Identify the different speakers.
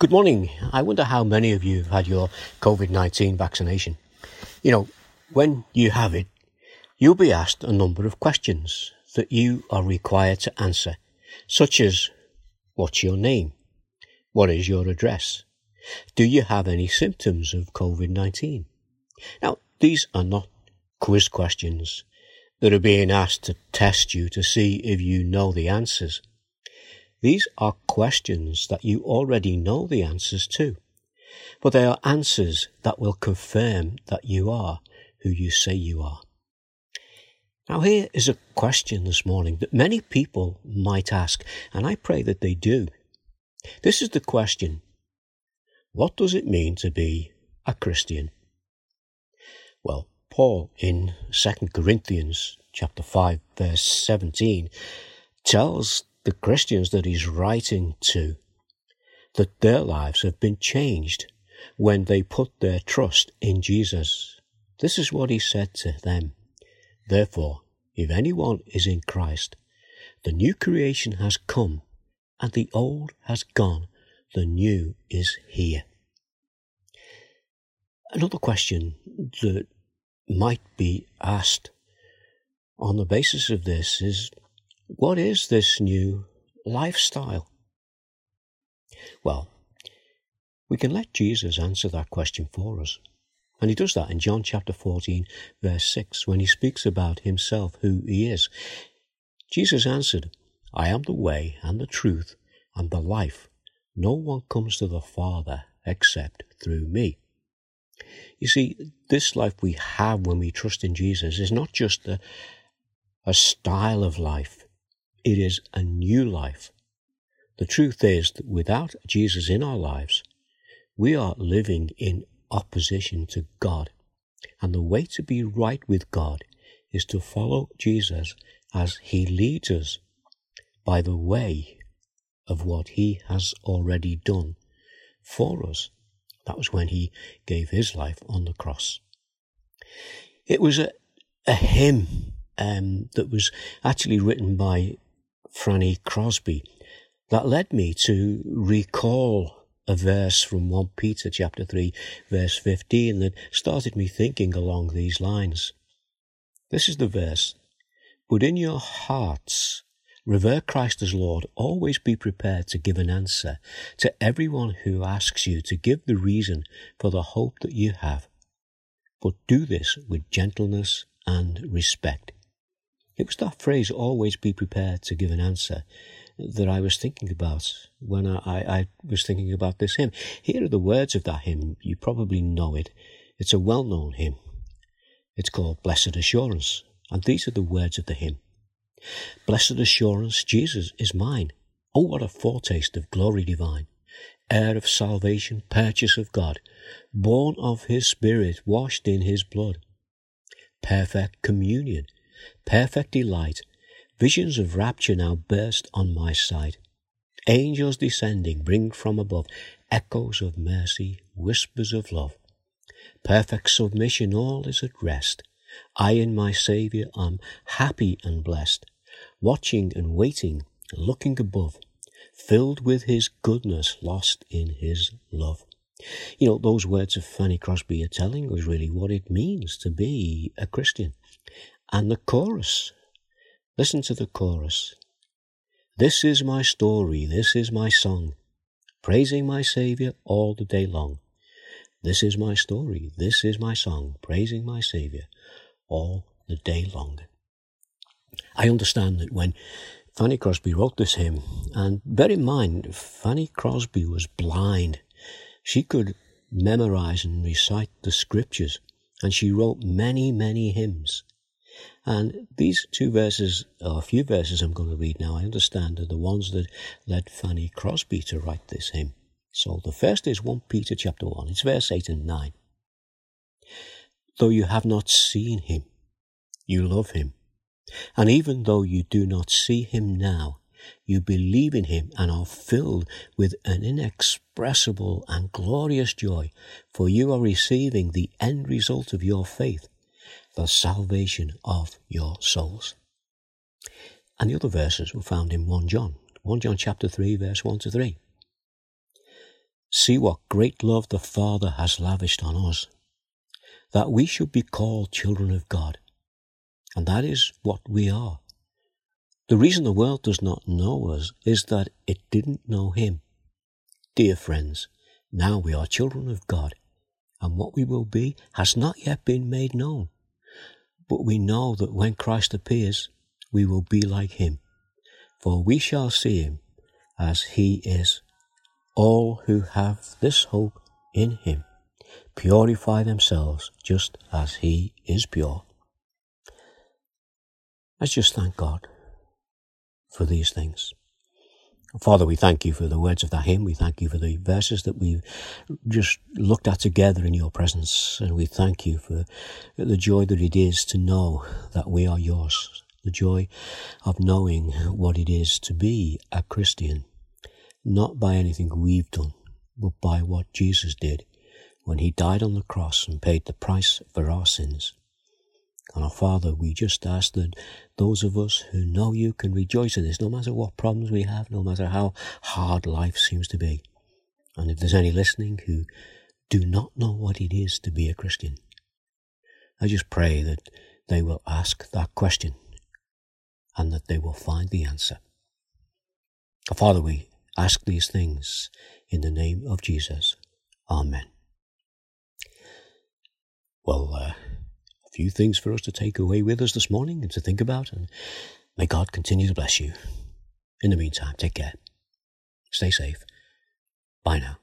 Speaker 1: Good morning. I wonder how many of you have had your COVID 19 vaccination. You know, when you have it, you'll be asked a number of questions that you are required to answer, such as What's your name? What is your address? Do you have any symptoms of COVID 19? Now, these are not quiz questions that are being asked to test you to see if you know the answers. These are questions that you already know the answers to, but they are answers that will confirm that you are who you say you are. Now, here is a question this morning that many people might ask, and I pray that they do. This is the question What does it mean to be a Christian? Well, Paul in 2 Corinthians chapter 5 verse 17 tells the Christians that he's writing to that their lives have been changed when they put their trust in Jesus. This is what he said to them. Therefore, if anyone is in Christ, the new creation has come, and the old has gone, the new is here. Another question that might be asked on the basis of this is what is this new lifestyle? Well, we can let Jesus answer that question for us. And he does that in John chapter 14, verse 6, when he speaks about himself, who he is. Jesus answered, I am the way and the truth and the life. No one comes to the Father except through me. You see, this life we have when we trust in Jesus is not just a, a style of life. It is a new life. The truth is that without Jesus in our lives, we are living in opposition to God. And the way to be right with God is to follow Jesus as he leads us by the way of what he has already done for us. That was when he gave his life on the cross. It was a, a hymn um, that was actually written by Fanny Crosby that led me to recall a verse from 1 Peter chapter 3 verse 15 that started me thinking along these lines. This is the verse. But in your hearts, revere Christ as Lord. Always be prepared to give an answer to everyone who asks you to give the reason for the hope that you have. But do this with gentleness and respect it was that phrase, always be prepared to give an answer, that I was thinking about when I, I, was thinking about this hymn. Here are the words of that hymn. You probably know it. It's a well known hymn. It's called Blessed Assurance. And these are the words of the hymn Blessed assurance, Jesus is mine. Oh, what a foretaste of glory divine! Heir of salvation, purchase of God, born of his Spirit, washed in his blood. Perfect communion perfect delight, visions of rapture now burst on my sight. Angels descending bring from above echoes of mercy, whispers of love. Perfect submission, all is at rest. I in my Saviour am happy and blessed, watching and waiting, looking above, filled with His goodness, lost in His love. You know, those words of Fanny Crosby are telling us really what it means to be a Christian. And the chorus. Listen to the chorus. This is my story, this is my song, praising my Saviour all the day long. This is my story, this is my song, praising my Saviour all the day long. I understand that when Fanny Crosby wrote this hymn, and bear in mind, Fanny Crosby was blind. She could memorize and recite the scriptures, and she wrote many, many hymns. And these two verses, or a few verses I'm going to read now, I understand are the ones that led Fanny Crosby to write this hymn. So the first is 1 Peter chapter 1. It's verse 8 and 9. Though you have not seen him, you love him. And even though you do not see him now, you believe in him and are filled with an inexpressible and glorious joy, for you are receiving the end result of your faith the salvation of your souls. And the other verses were found in 1 John, 1 John chapter 3, verse 1 to 3. See what great love the Father has lavished on us, that we should be called children of God. And that is what we are. The reason the world does not know us is that it didn't know Him. Dear friends, now we are children of God, and what we will be has not yet been made known. But we know that when Christ appears, we will be like Him, for we shall see Him as He is. All who have this hope in Him purify themselves just as He is pure. Let's just thank God for these things. Father, we thank you for the words of that hymn. We thank you for the verses that we've just looked at together in your presence. And we thank you for the joy that it is to know that we are yours. The joy of knowing what it is to be a Christian, not by anything we've done, but by what Jesus did when he died on the cross and paid the price for our sins. And our Father, we just ask that those of us who know you can rejoice in this, no matter what problems we have, no matter how hard life seems to be. And if there's any listening who do not know what it is to be a Christian, I just pray that they will ask that question and that they will find the answer. Father, we ask these things in the name of Jesus. Amen. Well, uh, few things for us to take away with us this morning and to think about. And may God continue to bless you. In the meantime, take care. Stay safe. Bye now.